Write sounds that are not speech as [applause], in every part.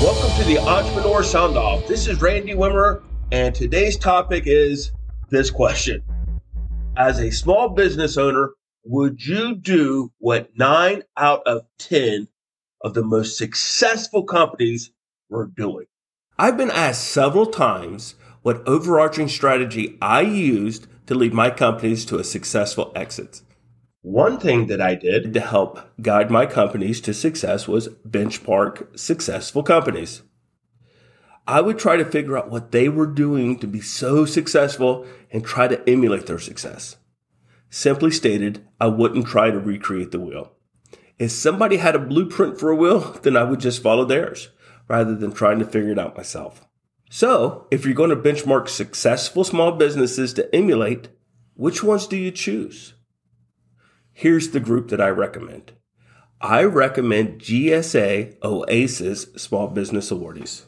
Welcome to the Entrepreneur Sound Off. This is Randy Wimmer, and today's topic is this question. As a small business owner, would you do what nine out of 10 of the most successful companies were doing? I've been asked several times what overarching strategy I used to lead my companies to a successful exit. One thing that I did to help guide my companies to success was benchmark successful companies. I would try to figure out what they were doing to be so successful and try to emulate their success. Simply stated, I wouldn't try to recreate the wheel. If somebody had a blueprint for a wheel, [laughs] then I would just follow theirs rather than trying to figure it out myself. So, if you're going to benchmark successful small businesses to emulate, which ones do you choose? Here's the group that I recommend. I recommend GSA OASIS Small Business Awardees.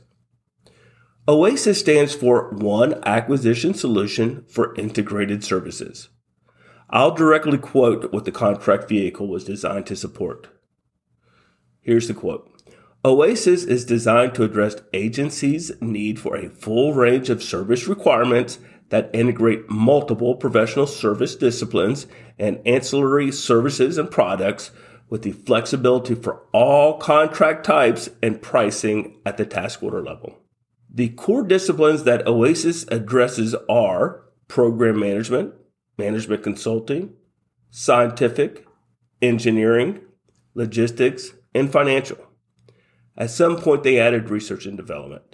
OASIS stands for One Acquisition Solution for Integrated Services. I'll directly quote what the contract vehicle was designed to support. Here's the quote OASIS is designed to address agencies' need for a full range of service requirements that integrate multiple professional service disciplines and ancillary services and products with the flexibility for all contract types and pricing at the task order level. The core disciplines that OASIS addresses are program management, management consulting, scientific, engineering, logistics, and financial. At some point, they added research and development.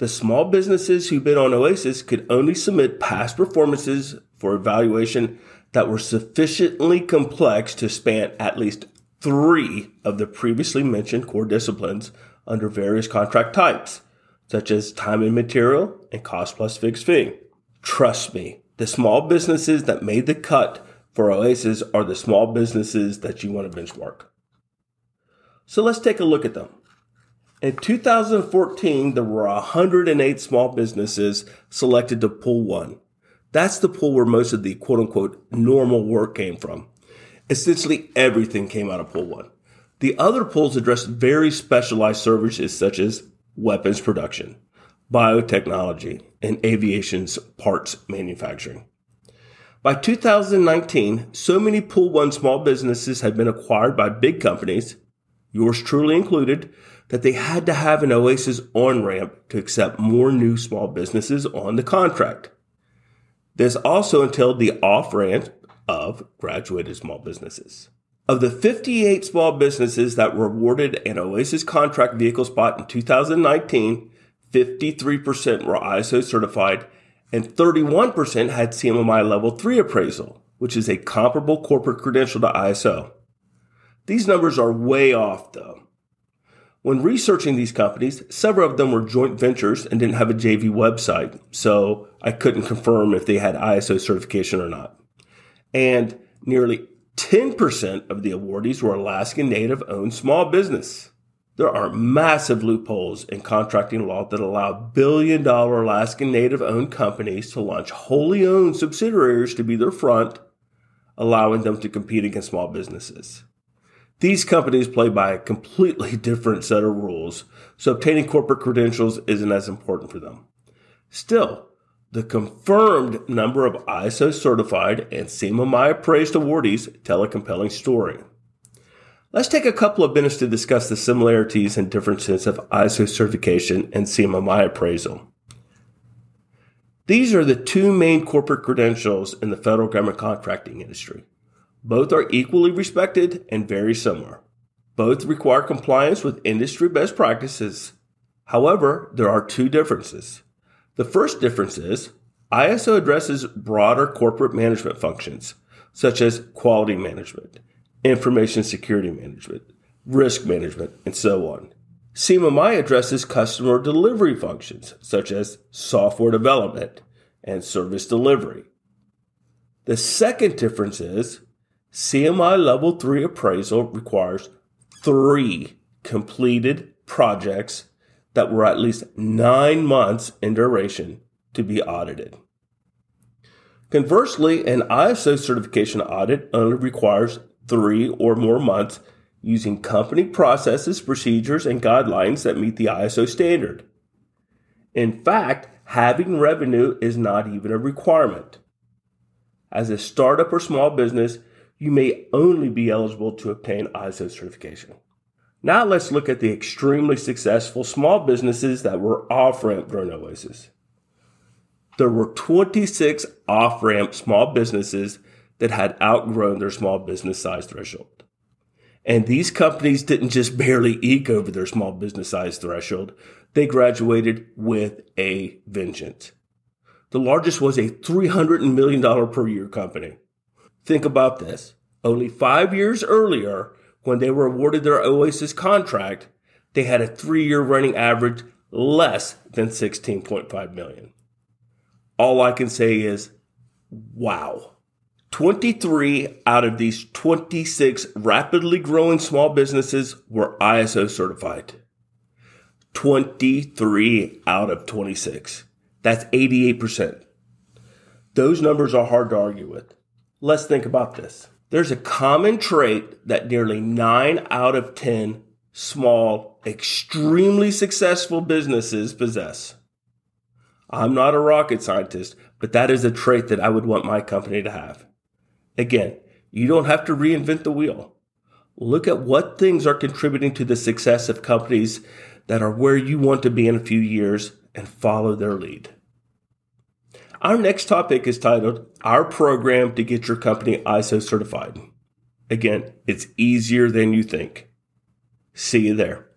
The small businesses who bid on OASIS could only submit past performances for evaluation that were sufficiently complex to span at least three of the previously mentioned core disciplines under various contract types, such as time and material and cost plus fixed fee. Trust me, the small businesses that made the cut for OASIS are the small businesses that you want to benchmark. So let's take a look at them. In 2014, there were 108 small businesses selected to pool one. That's the pool where most of the quote unquote normal work came from. Essentially everything came out of pool one. The other pools addressed very specialized services such as weapons production, biotechnology, and aviation's parts manufacturing. By 2019, so many pool one small businesses had been acquired by big companies, yours truly included, that they had to have an Oasis on ramp to accept more new small businesses on the contract. This also entailed the off ramp of graduated small businesses. Of the 58 small businesses that were awarded an Oasis contract vehicle spot in 2019, 53% were ISO certified and 31% had CMMI level 3 appraisal, which is a comparable corporate credential to ISO. These numbers are way off though. When researching these companies, several of them were joint ventures and didn't have a JV website, so I couldn't confirm if they had ISO certification or not. And nearly 10% of the awardees were Alaskan Native owned small business. There are massive loopholes in contracting law that allow billion dollar Alaskan Native owned companies to launch wholly owned subsidiaries to be their front, allowing them to compete against small businesses. These companies play by a completely [laughs] different set of rules, so obtaining corporate credentials isn't as important for them. Still, the confirmed number of ISO certified and CMMI appraised awardees tell a compelling story. Let's take a couple of minutes to discuss the similarities and differences of ISO certification and CMMI appraisal. These are the two main corporate credentials in the federal government contracting industry. Both are equally respected and very similar. Both require compliance with industry best practices. However, there are two differences. The first difference is ISO addresses broader corporate management functions, such as quality management, information security management, risk management, and so on. CMMI addresses customer delivery functions, such as software development and service delivery. The second difference is CMMI Level 3 appraisal requires three completed projects that were at least nine months in duration to be audited. Conversely, an ISO certification audit only requires three or more months using company processes, procedures, and guidelines that meet the ISO standard. In fact, having revenue is not even a requirement. As a startup or small business, you may only be eligible to obtain ISO certification. Now let's look at the extremely successful small businesses that were off ramp during Oasis. There were 26 off ramp small businesses that had outgrown their small business size threshold. And these companies didn't just barely eke over their small business size threshold, they graduated with a vengeance. The largest was a $300 million per year company. Think about this. Only five years earlier, when they were awarded their Oasis contract, they had a three year running average less than 16.5 million. All I can say is, wow. 23 out of these 26 rapidly growing small businesses were ISO certified. 23 out of 26. That's 88%. Those numbers are hard to argue with. Let's think about this. There's a common trait that nearly 9 out of 10 small, extremely successful businesses possess. I'm not a rocket scientist, but that is a trait that I would want my company to have. Again, you don't have to reinvent the wheel. Look at what things are contributing to the success of companies that are where you want to be in a few years and follow their lead. Our next topic is titled Our Program to Get Your Company ISO Certified. Again, it's easier than you think. See you there.